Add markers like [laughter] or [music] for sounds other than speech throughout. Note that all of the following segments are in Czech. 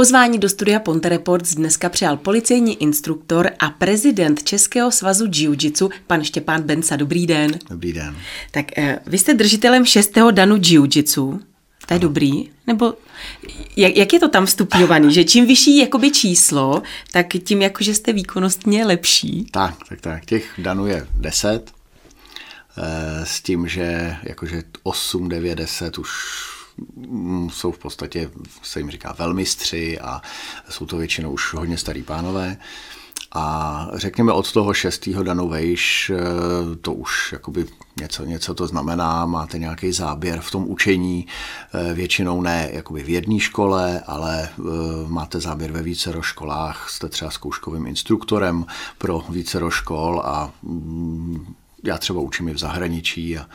Pozvání do studia Ponte Reports dneska přijal policejní instruktor a prezident Českého svazu jiu-jitsu, pan Štěpán Benca. Dobrý den. Dobrý den. Tak eh, vy jste držitelem šestého danu jiu-jitsu. To je ano. dobrý? Nebo jak, jak je to tam stupňovaný? Že čím vyšší jakoby číslo, tak tím jakože jste výkonnostně lepší? Tak, tak, tak. Těch danů je deset. Eh, s tím, že jakože 8, 9, 10 už jsou v podstatě, se jim říká velmistři a jsou to většinou už hodně starý pánové. A řekněme od toho šestého danou vejš, eh, to už jakoby něco, něco to znamená, máte nějaký záběr v tom učení, eh, většinou ne jakoby v jedné škole, ale eh, máte záběr ve více školách, jste třeba zkouškovým instruktorem pro více škol a mm, já třeba učím i v zahraničí a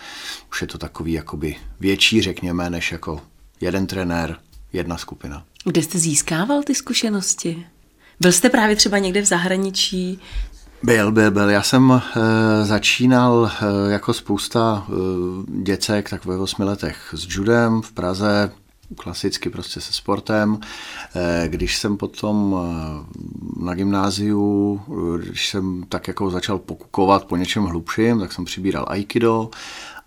už je to takový jakoby větší, řekněme, než jako jeden trenér, jedna skupina. Kde jste získával ty zkušenosti? Byl jste právě třeba někde v zahraničí? Byl, byl, byl. Já jsem e, začínal e, jako spousta e, děcek tak ve osmi letech s judem v Praze, klasicky prostě se sportem. Eh, když jsem potom eh, na gymnáziu, eh, když jsem tak jako začal pokukovat po něčem hlubším, tak jsem přibíral aikido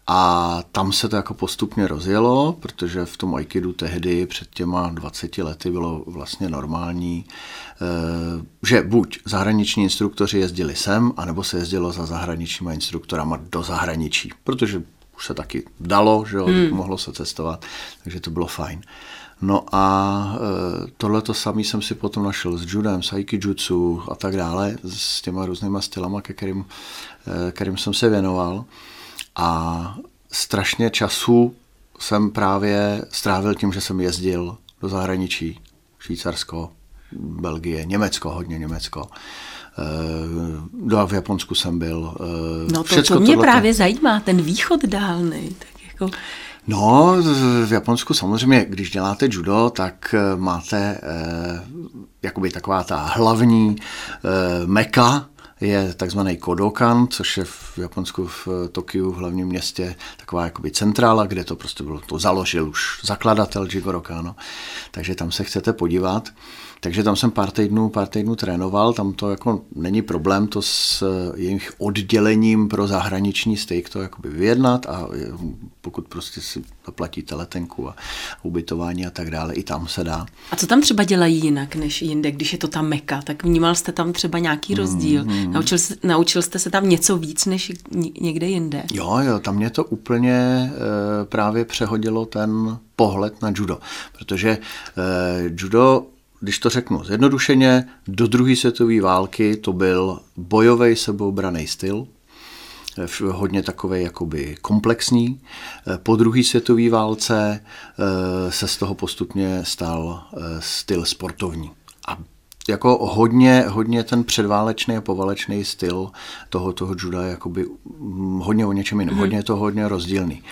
a tam se to jako postupně rozjelo, protože v tom aikidu tehdy před těma 20 lety bylo vlastně normální, že buď zahraniční instruktoři jezdili sem, anebo se jezdilo za zahraničníma instruktorama do zahraničí, protože už se taky dalo, že jo, hmm. mohlo se cestovat, takže to bylo fajn. No a e, tohle to samý jsem si potom našel s judem, s aikijutsu a tak dále, s těma různýma stylama, ke kterým, e, kterým jsem se věnoval. A strašně času jsem právě strávil tím, že jsem jezdil do zahraničí, Švýcarsko, Belgie, Německo, hodně Německo. Do v Japonsku jsem byl. Eh, no to, to mě tohleto. právě zajímá, ten východ dálný. Tak jako... No, v Japonsku samozřejmě, když děláte judo, tak eh, máte eh, jakoby taková ta hlavní eh, meka, je takzvaný Kodokan, což je v Japonsku v Tokiu, v hlavním městě, taková jakoby centrála, kde to prostě bylo, to založil už zakladatel Jigoro Kano. Takže tam se chcete podívat. Takže tam jsem pár týdnů, pár týdnů trénoval, tam to jako není problém to s jejich oddělením pro zahraniční styk to jakoby vyjednat a pokud prostě si zaplatíte letenku a ubytování a tak dále, i tam se dá. A co tam třeba dělají jinak než jinde, když je to ta meka, tak vnímal jste tam třeba nějaký rozdíl? Mm, mm. Naučil, naučil jste se tam něco víc než někde jinde? Jo, jo, tam mě to úplně e, právě přehodilo ten pohled na judo, protože e, judo když to řeknu zjednodušeně, do druhé světové války to byl bojový seboubraný styl, eh, hodně takový jakoby komplexní. Eh, po druhé světové válce eh, se z toho postupně stal styl sportovní. A jako hodně, hodně ten předválečný a povalečný styl toho, toho juda je jakoby mm, hodně o něčem jiném, mm. hodně je to hodně rozdílný.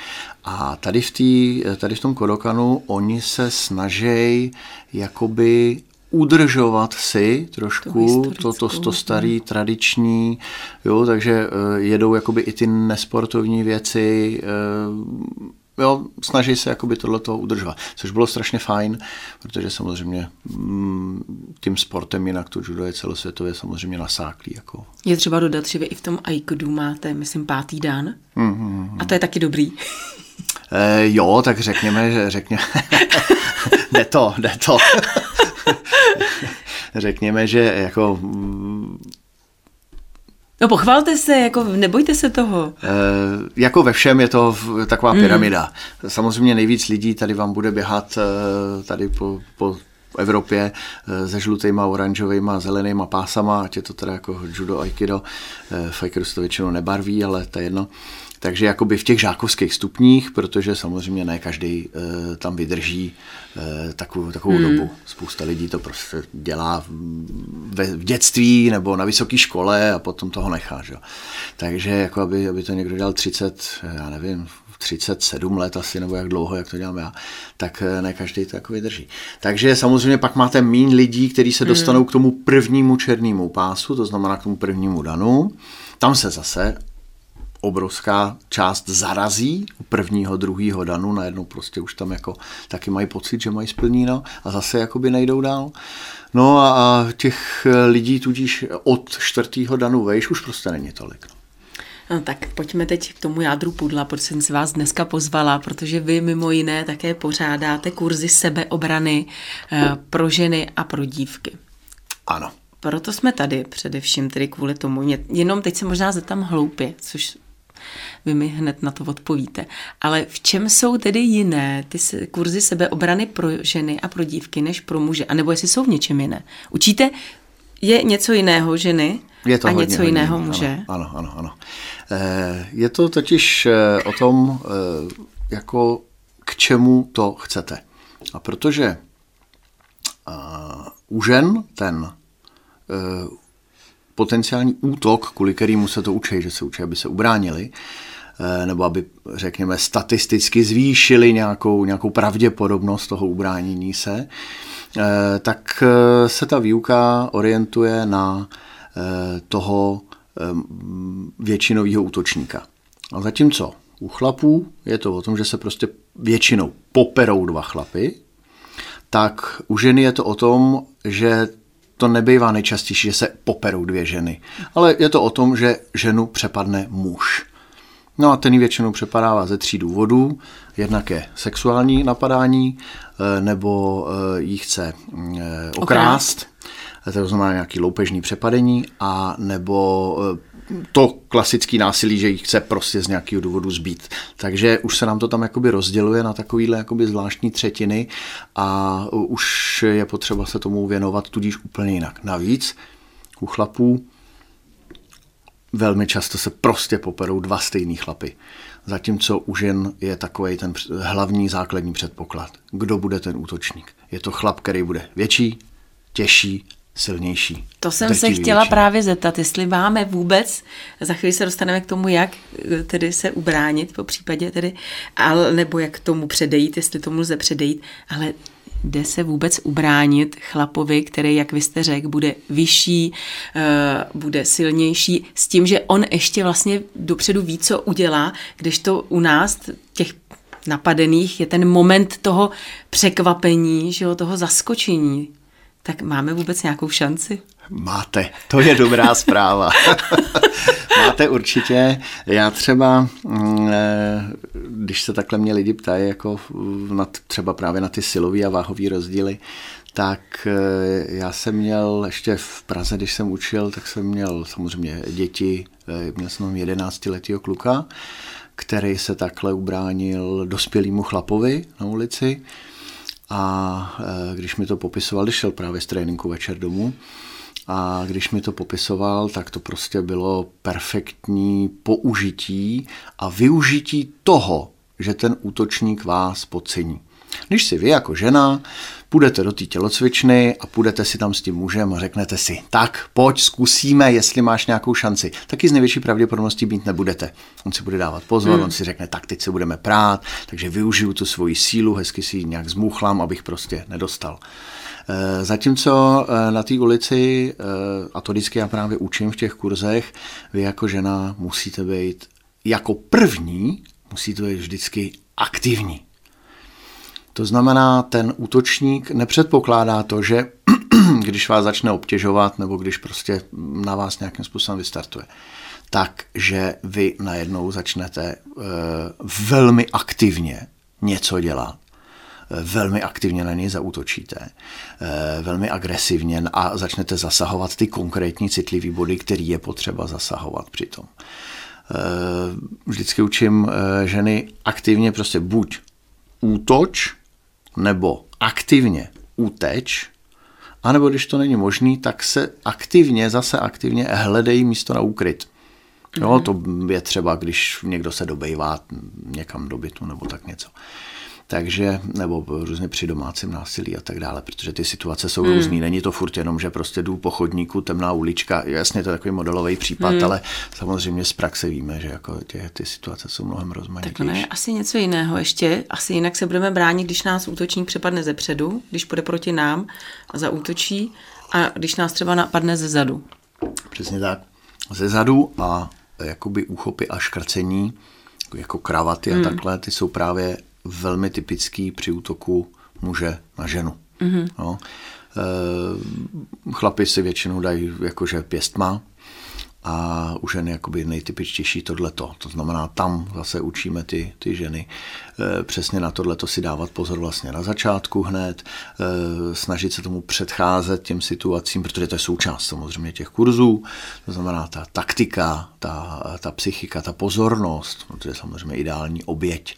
A tady v, tý, tady v tom Kodokanu oni se snaží jakoby udržovat si trošku to, to, to, to starý, tradiční, jo, takže uh, jedou jakoby i ty nesportovní věci, uh, jo, snaží se jakoby tohleto udržovat, což bylo strašně fajn, protože samozřejmě mm, tím sportem jinak to judo je celosvětově samozřejmě nasáklý. Jako. Je třeba dodat, že vy i v tom Aikidu máte, myslím, pátý dan mm-hmm. a to je taky dobrý. E, jo, tak řekněme, že řekněme, [laughs] jde to, jde to. [laughs] řekněme, že jako No pochvalte se, jako nebojte se toho. E, jako ve všem je to taková mm. pyramida. Samozřejmě nejvíc lidí tady vám bude běhat eh, tady po, po Evropě eh, se žlutýma, oranžovýma, zelenýma pásama, ať je to teda jako judo, aikido. Se to většinou nebarví, ale to je jedno. Takže jakoby v těch žákovských stupních, protože samozřejmě ne každý e, tam vydrží e, takovou, takovou hmm. dobu. Spousta lidí to prostě dělá ve, v dětství nebo na vysoké škole a potom toho nechá. Že? Takže jako aby, aby to někdo dělal 30, já nevím, 37 let asi, nebo jak dlouho, jak to dělám já, tak eh, ne každý to jako vydrží. Takže samozřejmě pak máte mín lidí, kteří se hmm. dostanou hmm. k tomu prvnímu černému pásu, to znamená k tomu prvnímu danu. Tam se zase obrovská část zarazí u prvního, druhého danu, najednou prostě už tam jako taky mají pocit, že mají splníno a zase jakoby nejdou dál. No a těch lidí tudíž od čtvrtého danu vejš už prostě není tolik. No. No tak pojďme teď k tomu jádru pudla, proč jsem si vás dneska pozvala, protože vy mimo jiné také pořádáte kurzy sebeobrany eh, pro ženy a pro dívky. Ano. Proto jsme tady především, tedy kvůli tomu. Jenom teď se možná zeptám hloupě, což vy mi hned na to odpovíte. Ale v čem jsou tedy jiné ty kurzy sebeobrany pro ženy a pro dívky než pro muže? A nebo jestli jsou v něčem jiné? Učíte, je něco jiného ženy je to a hodně, něco jiného muže? Ano, ano, ano. Eh, je to totiž eh, o tom, eh, jako k čemu to chcete. A protože u žen ten potenciální útok, kvůli kterému se to učí, že se učí, aby se ubránili, nebo aby, řekněme, statisticky zvýšili nějakou, nějakou pravděpodobnost toho ubránění se, tak se ta výuka orientuje na toho většinového útočníka. A zatímco u chlapů je to o tom, že se prostě většinou poperou dva chlapy, tak u ženy je to o tom, že to nebývá nejčastější, že se poperou dvě ženy, ale je to o tom, že ženu přepadne muž. No a ten ji většinou přepadává ze tří důvodů. Jednak je sexuální napadání, eh, nebo eh, jí chce eh, okrást, to znamená nějaký loupežný přepadení, a nebo to klasický násilí, že jich chce prostě z nějakého důvodu zbít. Takže už se nám to tam jakoby rozděluje na takovýhle jakoby zvláštní třetiny a už je potřeba se tomu věnovat tudíž úplně jinak. Navíc u chlapů velmi často se prostě poperou dva stejný chlapy. Zatímco u žen je takový ten hlavní základní předpoklad. Kdo bude ten útočník? Je to chlap, který bude větší, těžší silnější. To jsem se chtěla právě zeptat, jestli máme vůbec, za chvíli se dostaneme k tomu, jak eh, tedy se ubránit, po případě tedy, ale, nebo jak tomu předejít, jestli tomu lze předejít, ale jde se vůbec ubránit chlapovi, který, jak vy jste řekl, bude vyšší, eh, bude silnější, s tím, že on ještě vlastně dopředu ví, co udělá, když to u nás těch napadených je ten moment toho překvapení, že jo, toho zaskočení. Tak máme vůbec nějakou šanci? Máte, to je dobrá [laughs] zpráva. [laughs] Máte určitě. Já třeba, mm, eh, když se takhle mě lidi ptají, jako na, třeba právě na ty silové a váhové rozdíly, tak eh, já jsem měl ještě v Praze, když jsem učil, tak jsem měl samozřejmě děti, eh, měl jsem 11 letého kluka, který se takhle ubránil dospělému chlapovi na ulici a e, když mi to popisoval, když šel právě z tréninku večer domů, a když mi to popisoval, tak to prostě bylo perfektní použití a využití toho, že ten útočník vás podcení. Když si vy jako žena půjdete do té tělocvičny a půjdete si tam s tím mužem a řeknete si, tak pojď, zkusíme, jestli máš nějakou šanci. Taky z největší pravděpodobností být nebudete. On si bude dávat pozor, hmm. on si řekne, tak teď se budeme prát, takže využiju tu svoji sílu, hezky si ji nějak zmuchlám, abych prostě nedostal. Eh, zatímco eh, na té ulici, eh, a to vždycky já právě učím v těch kurzech, vy jako žena musíte být jako první, musíte být vždycky aktivní. To znamená, ten útočník nepředpokládá to, že [clears throat] když vás začne obtěžovat nebo když prostě na vás nějakým způsobem vystartuje, tak že vy najednou začnete e, velmi aktivně něco dělat. Eh, velmi aktivně na něj zaútočíte, eh, velmi agresivně a začnete zasahovat ty konkrétní citlivé body, který je potřeba zasahovat přitom. Vždycky učím ženy aktivně prostě buď útoč, nebo aktivně uteč, anebo když to není možný, tak se aktivně, zase aktivně hledejí místo na úkryt. Jo, to je třeba, když někdo se dobejvá někam do bytu nebo tak něco takže, nebo různě při domácím násilí a tak dále, protože ty situace jsou hmm. různý. Není to furt jenom, že prostě jdu po chodníku, temná ulička, jasně to je takový modelový případ, hmm. ale samozřejmě z praxe víme, že jako tě, ty situace jsou mnohem rozmanitější. Tak ne, asi něco jiného ještě, asi jinak se budeme bránit, když nás útočník přepadne ze předu, když půjde proti nám a zaútočí, a když nás třeba napadne ze zadu. Přesně tak. Ze zadu a jakoby úchopy a škrcení, jako kravaty a hmm. takhle, ty jsou právě velmi typický při útoku muže na ženu. Mm-hmm. No. E, chlapi si většinou dají jakože pěstma, a u ženy jakoby nejtypičtější tohleto. To znamená, tam zase učíme ty, ty ženy e, přesně na tohleto si dávat pozor vlastně na začátku hned, e, snažit se tomu předcházet těm situacím, protože to je součást samozřejmě těch kurzů, to znamená ta taktika, ta, ta psychika, ta pozornost, protože samozřejmě ideální oběť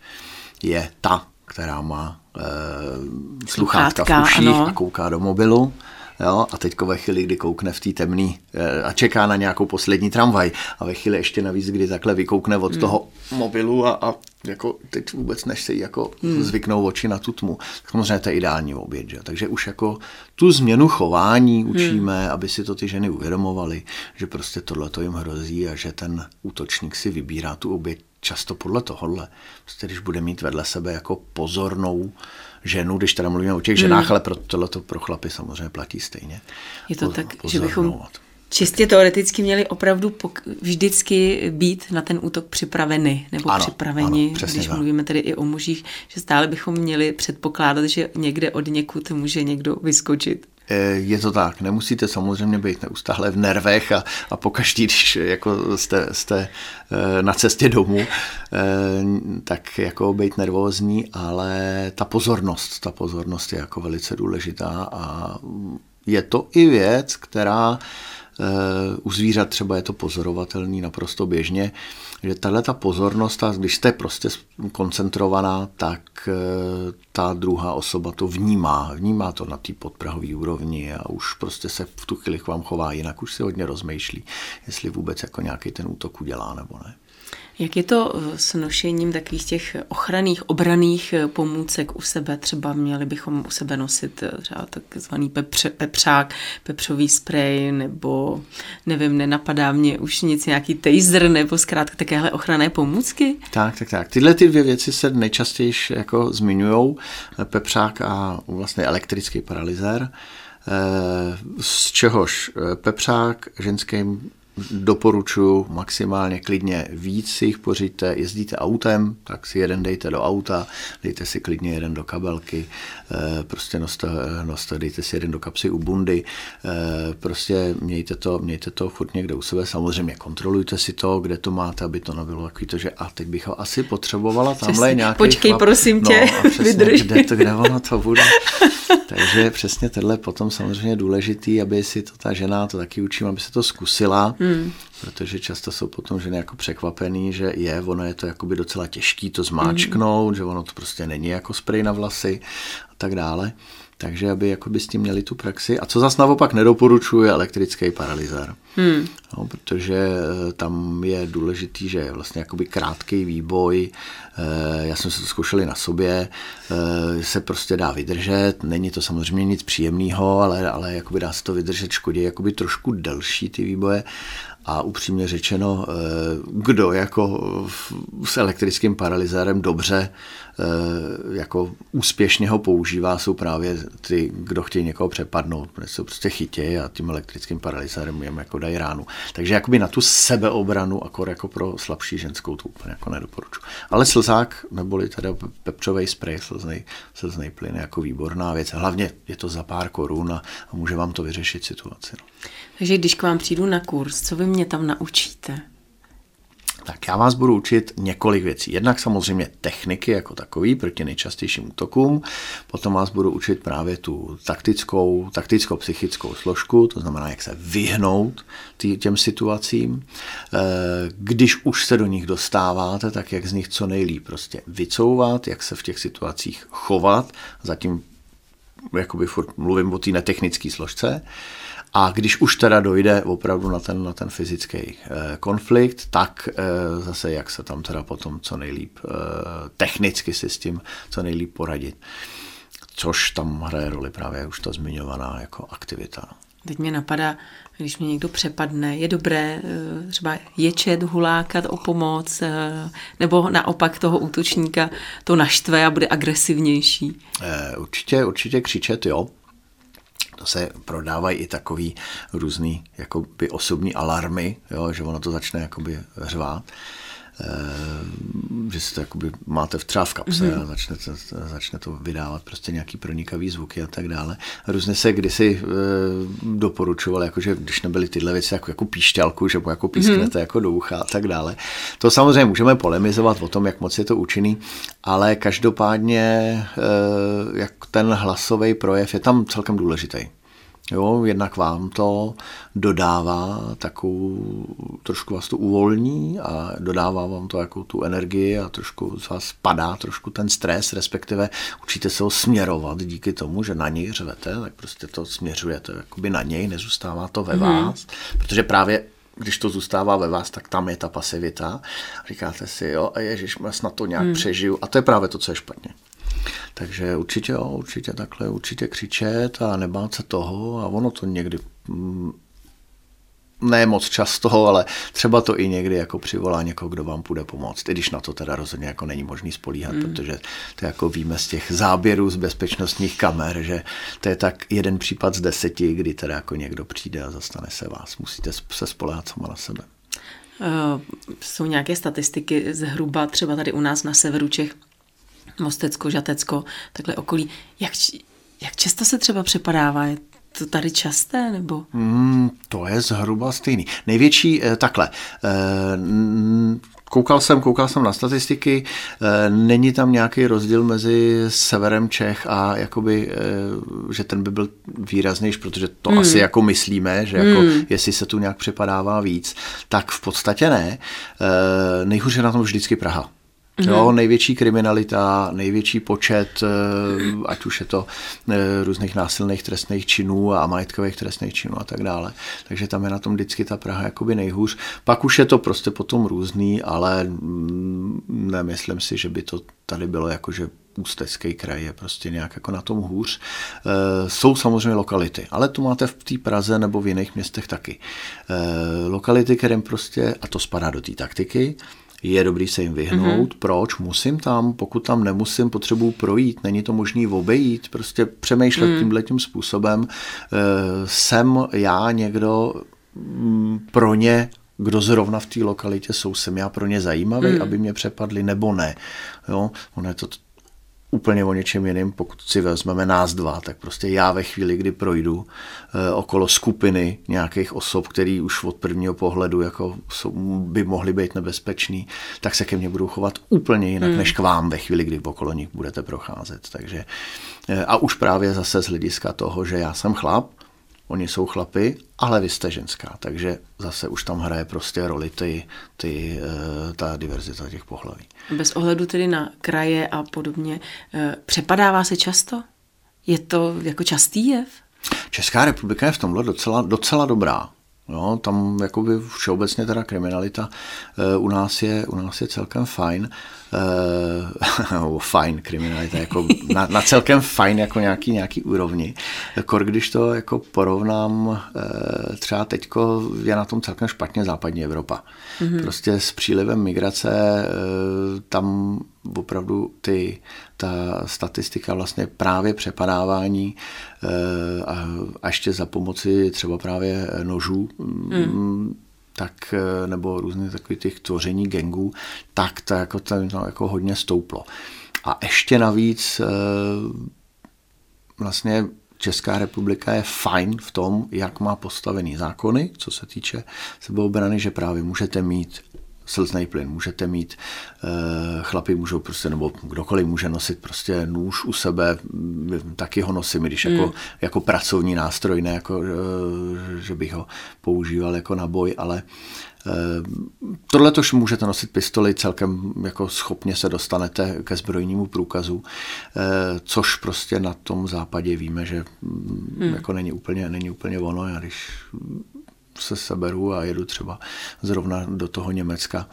je ta, která má e, sluchátka v uších ano. a kouká do mobilu. Jo? A teď ve chvíli, kdy koukne v té temné eh, a čeká na nějakou poslední tramvaj a ve chvíli ještě navíc, kdy takhle vykoukne od hmm. toho mobilu a, a jako teď vůbec než se jako hmm. zvyknou oči na tu tmu. Tak samozřejmě to je ideální oběd. Že? Takže už jako tu změnu chování hmm. učíme, hmm. aby si to ty ženy uvědomovaly, že prostě tohle to jim hrozí a že ten útočník si vybírá tu oběť často podle tohohle. Prostě když bude mít vedle sebe jako pozornou ženu, když teda mluvíme o těch ženách, hmm. ale pro tohle to pro chlapy samozřejmě platí stejně. Je to po, tak, že bychom čistě teoreticky měli opravdu pok- vždycky být na ten útok připraveni, nebo ano, připraveni, ano, když tak. mluvíme tedy i o mužích, že stále bychom měli předpokládat, že někde od někud může někdo vyskočit. Eh, je to tak, nemusíte samozřejmě být neustále v nervech a, a pokaždý, když jako jste, jste eh, na cestě domů, eh, tak jako být nervózní, ale ta pozornost, ta pozornost je jako velice důležitá a je to i věc, která u zvířat třeba je to pozorovatelný naprosto běžně, že tahle ta pozornost, když jste prostě koncentrovaná, tak eh, ta druhá osoba to vnímá. Vnímá to na té podprahové úrovni a už prostě se v tu chvíli k vám chová jinak, už si hodně rozmýšlí, jestli vůbec jako nějaký ten útok udělá nebo ne. Jak je to eh, s nošením takových těch ochranných, obraných eh, pomůcek u sebe? Třeba měli bychom u sebe nosit eh, třeba takzvaný pepře, pepřák, pepřový sprej, nebo nevím, nenapadá mě už nic, nějaký taser, nebo zkrátka takéhle ochranné pomůcky? Tak, tak, tak. Tyhle ty dvě věci se nejčastěji jako zmiňují. Pepřák a vlastně elektrický paralyzér z čehož pepřák ženským doporučuji maximálně klidně víc si jich pořiďte, jezdíte autem, tak si jeden dejte do auta, dejte si klidně jeden do kabelky, eh, prostě noste, noste dejte si jeden do kapsy u bundy, eh, prostě mějte to, mějte to furt někde u sebe, samozřejmě kontrolujte si to, kde to máte, aby to nebylo takový to, že a teď bych ho asi potřebovala, tamhle je nějaký Počkej, chlap. prosím tě, no, přesně, vydrž. Kde, to, kde ono to bude. Takže přesně tohle potom samozřejmě důležitý, aby si to ta žena, to taky učím, aby se to zkusila, hmm Hmm. Protože často jsou potom ženy jako překvapený, že je, ono je to jakoby docela těžký to zmáčknout, hmm. že ono to prostě není jako sprej na vlasy a tak dále. Takže aby jakoby s tím měli tu praxi. A co zase naopak nedoporučuje elektrický paralyzér. Hmm. No, protože eh, tam je důležitý, že je vlastně jakoby krátký výboj, eh, já jsem se to zkoušel na sobě, eh, se prostě dá vydržet, není to samozřejmě nic příjemného, ale, ale jakoby dá se to vydržet škodě, jakoby trošku delší ty výboje a upřímně řečeno, eh, kdo jako s elektrickým paralyzérem dobře eh, jako úspěšně ho používá, jsou právě ty, kdo chtějí někoho přepadnout, protože jsou prostě chytě a tím elektrickým paralyzérem jim jako dají ránu. Takže jakoby na tu sebeobranu, akor jako pro slabší ženskou, to úplně jako nedoporučuji. Ale slzák, neboli teda pepřový sprej, slzný, slzný plyn jako výborná věc. Hlavně je to za pár korun a, a může vám to vyřešit situaci. No. Takže když k vám přijdu na kurz, co vy mě tam naučíte? Tak já vás budu učit několik věcí. Jednak samozřejmě techniky jako takový proti nejčastějším útokům, potom vás budu učit právě tu taktickou, takticko-psychickou složku, to znamená, jak se vyhnout těm situacím. Eh, když už se do nich dostáváte, tak jak z nich co nejlíp prostě vycouvat, jak se v těch situacích chovat, zatím jakoby furt mluvím o té netechnické složce. A když už teda dojde opravdu na ten, na ten fyzický eh, konflikt, tak eh, zase jak se tam teda potom co nejlíp eh, technicky si s tím co nejlíp poradit. Což tam hraje roli právě už ta zmiňovaná jako aktivita. No. Teď mě napadá, když mě někdo přepadne, je dobré třeba ječet, hulákat o pomoc, nebo naopak toho útočníka to naštve a bude agresivnější? Určitě, určitě křičet, jo se prodávají i takový různý jakoby osobní alarmy, jo, že ono to začne jakoby řvát. Eh, že si to jakoby máte v třeba v kapse mm-hmm. a začne to, začne to vydávat prostě nějaký pronikavý zvuky a tak dále. Různě se kdysi e, doporučoval, jakože když nebyly tyhle věci jako, jako píšťalku, že mu jako písknete mm-hmm. jako do ucha a tak dále. To samozřejmě můžeme polemizovat o tom, jak moc je to účinný, ale každopádně e, jak ten hlasový projev je tam celkem důležitý. Jo, jednak vám to dodává takovou, trošku vás to uvolní a dodává vám to jako tu energii a trošku z vás padá trošku ten stres, respektive učíte se ho směrovat díky tomu, že na něj řvete, tak prostě to směřujete jakoby na něj, nezůstává to ve mm. vás, protože právě když to zůstává ve vás, tak tam je ta pasivita. Říkáte si, jo, a ježiš, snad to nějak mm. přežiju. A to je právě to, co je špatně. Takže určitě jo, určitě takhle, určitě křičet a nebát se toho a ono to někdy mm, ne moc často, ale třeba to i někdy jako přivolá někoho, kdo vám půjde pomoct, i když na to teda rozhodně jako není možný spolíhat, mm. protože to jako víme z těch záběrů z bezpečnostních kamer, že to je tak jeden případ z deseti, kdy teda jako někdo přijde a zastane se vás. Musíte se spolehat sama na sebe. Uh, jsou nějaké statistiky zhruba třeba tady u nás na severu Čech, Mostecko, Žatecko, takhle okolí. Jak, jak často se třeba přepadává? Je to tady časté, nebo? Mm, to je zhruba stejný. Největší, eh, takhle, eh, koukal jsem, koukal jsem na statistiky, eh, není tam nějaký rozdíl mezi severem Čech a jakoby, že ten by byl výraznější, protože to mm. asi jako myslíme, že jako mm. jestli se tu nějak přepadává víc, tak v podstatě ne. Nejhůř je na tom vždycky Praha. Mm-hmm. Jo, největší kriminalita, největší počet, eh, ať už je to eh, různých násilných trestných činů a majetkových trestných činů a tak dále. Takže tam je na tom vždycky ta Praha jakoby nejhůř. Pak už je to prostě potom různý, ale mm, nemyslím si, že by to tady bylo jako, že Ústecký kraj je prostě nějak jako na tom hůř. E, jsou samozřejmě lokality, ale to máte v té Praze nebo v jiných městech taky. E, lokality, kterým prostě, a to spadá do té taktiky, je dobrý se jim vyhnout. Mm-hmm. Proč? Musím tam, pokud tam nemusím, potřebuji projít, není to možný obejít, prostě přemýšlet mm. tímhle tím způsobem. E, jsem já někdo mm, pro ně kdo zrovna v té lokalitě jsou, jsem já pro ně zajímavý, mm. aby mě přepadli, nebo ne. Jo? Ono je to úplně o něčem jiném, pokud si vezmeme nás dva, tak prostě já ve chvíli, kdy projdu e, okolo skupiny nějakých osob, který už od prvního pohledu jako jsou, by mohly být nebezpečný, tak se ke mně budou chovat úplně jinak, hmm. než k vám ve chvíli, kdy okolo nich budete procházet. Takže e, a už právě zase z hlediska toho, že já jsem chlap, oni jsou chlapy, ale vy jste ženská, takže zase už tam hraje prostě roli ty, ty, eh, ta diverzita těch pohlaví. Bez ohledu tedy na kraje a podobně, eh, přepadává se často? Je to jako častý jev? Česká republika je v tomhle docela, docela dobrá. Jo, tam jakoby všeobecně teda kriminalita uh, u nás je, u nás je celkem fajn. [laughs] Uh, fajn kriminalita, jako na, na, celkem fajn jako nějaký, nějaký úrovni. Kor, když to jako porovnám, uh, třeba teďko je na tom celkem špatně západní Evropa. Mm-hmm. Prostě s přílivem migrace uh, tam opravdu ty, ta statistika vlastně právě přepadávání eh, a, a ještě za pomoci třeba právě nožů, mm. tak, eh, nebo různých takových těch tvoření gengů, tak to jako, to no, jako hodně stouplo. A ještě navíc eh, vlastně Česká republika je fajn v tom, jak má postavený zákony, co se týče sebeobrany, že právě můžete mít slzný plyn. Můžete mít, eh, chlapi můžou prostě, nebo kdokoliv může nosit prostě nůž u sebe, taky ho nosím, když jako, mm. jako pracovní nástroj, ne jako, eh, že bych ho používal jako na boj, ale eh, Tohle tož můžete nosit pistoli, celkem jako schopně se dostanete ke zbrojnímu průkazu, což prostě na tom západě víme, že hmm. jako není úplně, není úplně ono. Já když se seberu a jedu třeba zrovna do toho Německa,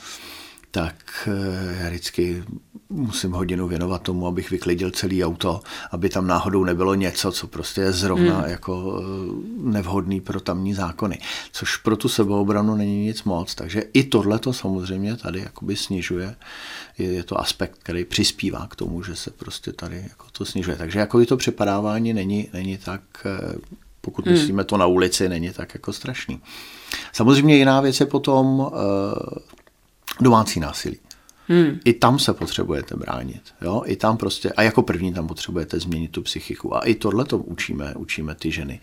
tak eh, já vždycky musím hodinu věnovat tomu, abych vyklidil celý auto, aby tam náhodou nebylo něco, co prostě je zrovna hmm. jako eh, nevhodný pro tamní zákony. Což pro tu sebeobranu není nic moc, takže i tohle to samozřejmě tady jakoby snižuje. Je, je to aspekt, který přispívá k tomu, že se prostě tady jako to snižuje. Takže jako to přepadávání není, není tak eh, Pokud hmm. myslíme to na ulici, není tak jako strašný. Samozřejmě jiná věc je potom uh, domácí násilí. Hmm. I tam se potřebujete bránit. Jo? I tam prostě, a jako první tam potřebujete změnit tu psychiku. A i tohle to učíme, učíme ty ženy.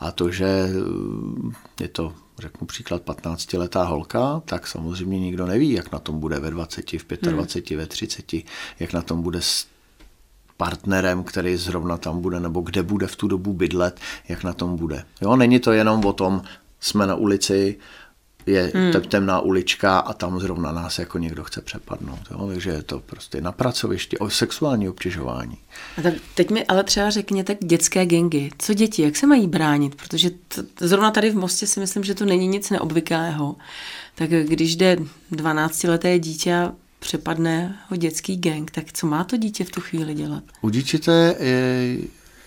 A to, že eh, je to, řeknu příklad, 15-letá holka, tak samozřejmě nikdo neví, jak na tom bude ve 20, v 25, hmm. ve 30, jak na tom bude s partnerem, který zrovna tam bude, nebo kde bude v tu dobu bydlet, jak na tom bude. Jo, není to jenom o tom, jsme na ulici, je hmm. temná ulička a tam zrovna nás jako někdo chce přepadnout. Jo? Takže je to prostě na pracovišti o sexuální obtěžování. A tak teď mi ale třeba řekněte dětské gengy. Co děti, jak se mají bránit? Protože t- zrovna tady v Mostě si myslím, že to není nic neobvyklého. Tak když jde 12-leté dítě a přepadne ho dětský gang, tak co má to dítě v tu chvíli dělat? U dítěte je,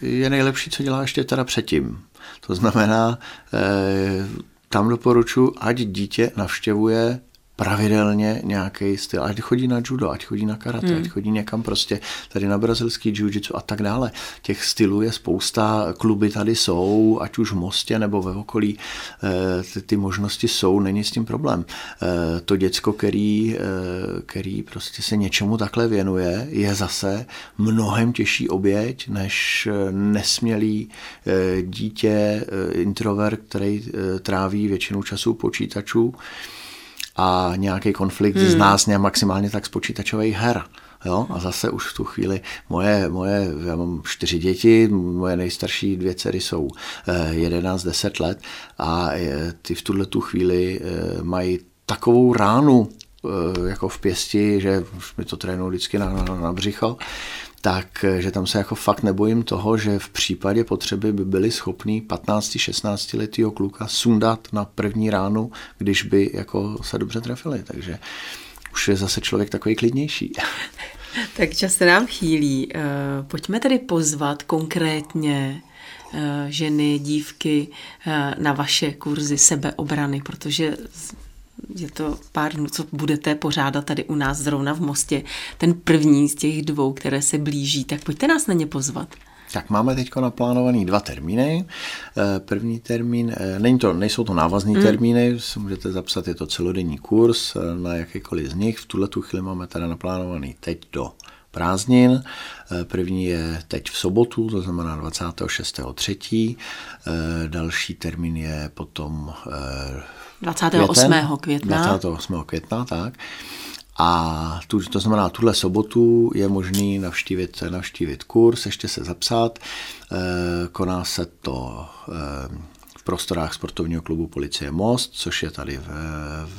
je nejlepší, co dělá ještě teda předtím. To znamená, eh, tam doporučuji, ať dítě navštěvuje pravidelně nějaký styl, ať chodí na judo, ať chodí na karate, hmm. ať chodí někam prostě tady na brazilský jiu-jitsu a tak dále. Těch stylů je spousta, kluby tady jsou, ať už v Mostě nebo ve okolí, eh, ty, ty možnosti jsou, není s tím problém. Eh, to děcko, který, eh, který prostě se něčemu takhle věnuje, je zase mnohem těžší oběť, než nesmělý dítě, introvert, který tráví většinu času počítačů, a nějaký konflikt hmm. z nás maximálně tak z počítačových her. Jo? A zase už v tu chvíli moje, moje, já mám čtyři děti, moje nejstarší dvě dcery jsou 11-10 eh, let a eh, ty v tuhle tu chvíli eh, mají takovou ránu jako v pěsti, že už mi to trénují vždycky na, na, na břicho, tak že tam se jako fakt nebojím toho, že v případě potřeby by byli schopní 15-16 letýho kluka sundat na první ránu, když by jako se dobře trefili. Takže už je zase člověk takový klidnější. [laughs] Tak čas se nám chýlí. Eh, pojďme tedy pozvat konkrétně eh, ženy, dívky eh, na vaše kurzy sebeobrany, protože je to pár dnů, co budete pořádat tady u nás zrovna v Mostě. Ten první z těch dvou, které se blíží, tak pojďte nás na ně pozvat. Tak máme teď naplánovaný dva termíny. Eh, první termín, eh, není to, nejsou to návazní hmm. termíny, můžete zapsat, je to celodenní kurz eh, na jakýkoliv z nich. V tuhle tu chvíli máme teda naplánovaný teď do prázdnin. První je teď v sobotu, to znamená 26.3. Další termín je potom 28. května. 28. května, tak. A tu, to znamená, tuhle sobotu je možný navštívit, navštívit kurz, ještě se zapsat. Koná se to v prostorách sportovního klubu Policie Most, což je tady ve,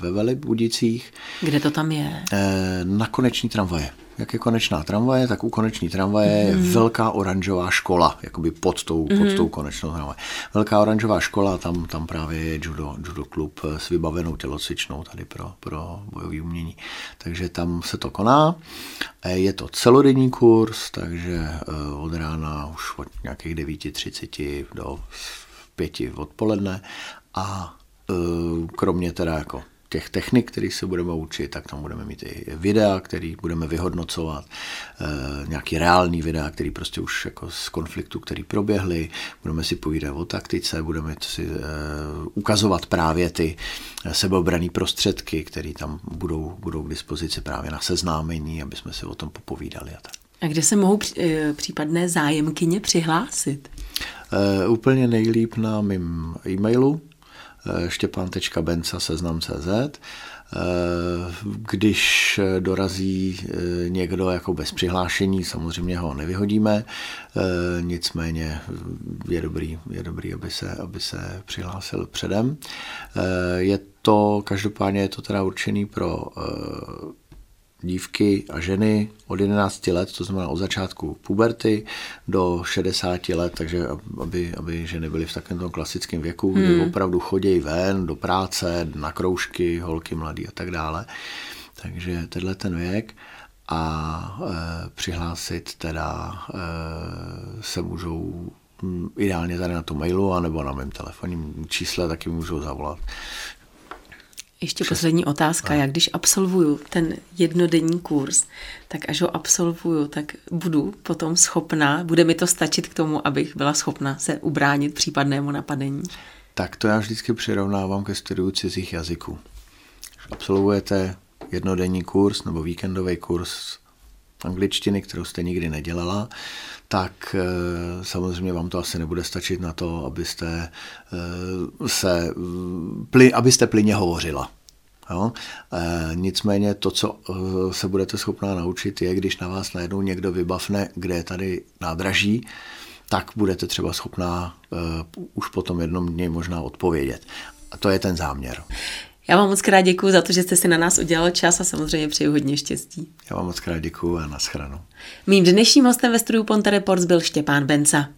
ve Velibudicích. Kde to tam je? E, na koneční tramvaje jak je konečná tramvaje, tak u koneční tramvaje mm. je mhm. velká oranžová škola, jakoby pod tou, mm. pod mhm. tou konečnou tramvaje. Velká oranžová škola, tam, tam právě je judo, judo klub s vybavenou tělocvičnou tady pro, pro bojové umění. Takže tam se to koná. E, je to celodenní kurz, takže e, od rána už od nějakých 9.30 do 5 odpoledne a e, kromě teda jako těch technik, kterých se budeme učit, tak tam budeme mít i videa, který budeme vyhodnocovat, e, nějaký reální videa, který prostě už jako z konfliktu, který proběhly, budeme si povídat o taktice, budeme si e, ukazovat právě ty sebeobraný prostředky, které tam budou, budou k dispozici právě na seznámení, aby jsme si o tom popovídali a tak. A kde se mohou eh, případné zájemkyně přihlásit? E, úplně nejlíp na mým e-mailu Eh, štěpán.benca seznam.cz. Eh, když dorazí eh, někdo jako bez přihlášení, samozřejmě ho nevyhodíme, nicméně je dobrý, je dobrý aby, se, aby se přihlásil předem. Je to, každopádně je to teda určený pro dívky a ženy od 11 let, to znamená od začátku puberty do 60 let, takže aby, aby ženy byly v takovém tom klasickém věku, hmm. kdy opravdu chodí ven do práce, na kroužky, holky mladý a tak dále. Takže tenhle ten věk a e, přihlásit teda e, se můžou ideálně tady na tom mailu anebo na mém telefonním čísle taky můžou zavolat Ještě poslední otázka. Já když absolvuju ten jednodenní kurz, tak až ho absolvuju, tak budu potom schopná, bude mi to stačit k tomu, abych byla schopna se ubránit případnému napadení? Tak to já vždycky přirovnávám ke studiu cizích jazyků. Absolvujete jednodenní kurz nebo víkendový kurz angličtiny, kterou jste nikdy nedělala, tak eh, samozřejmě vám to asi nebude stačit na to, abyste eh, se, abyste plyně hovořila. Jo? Nicméně to, co se budete schopná naučit, je, když na vás najednou někdo vybavne, kde je tady nádraží, tak budete třeba schopná už po tom jednom dni možná odpovědět. A to je ten záměr. Já vám moc krát děkuji za to, že jste si na nás udělal čas a samozřejmě přeji hodně štěstí. Já vám moc krát děkuji a naschranou. Mým dnešním hostem ve studiu Ponte Reports byl Štěpán Benca.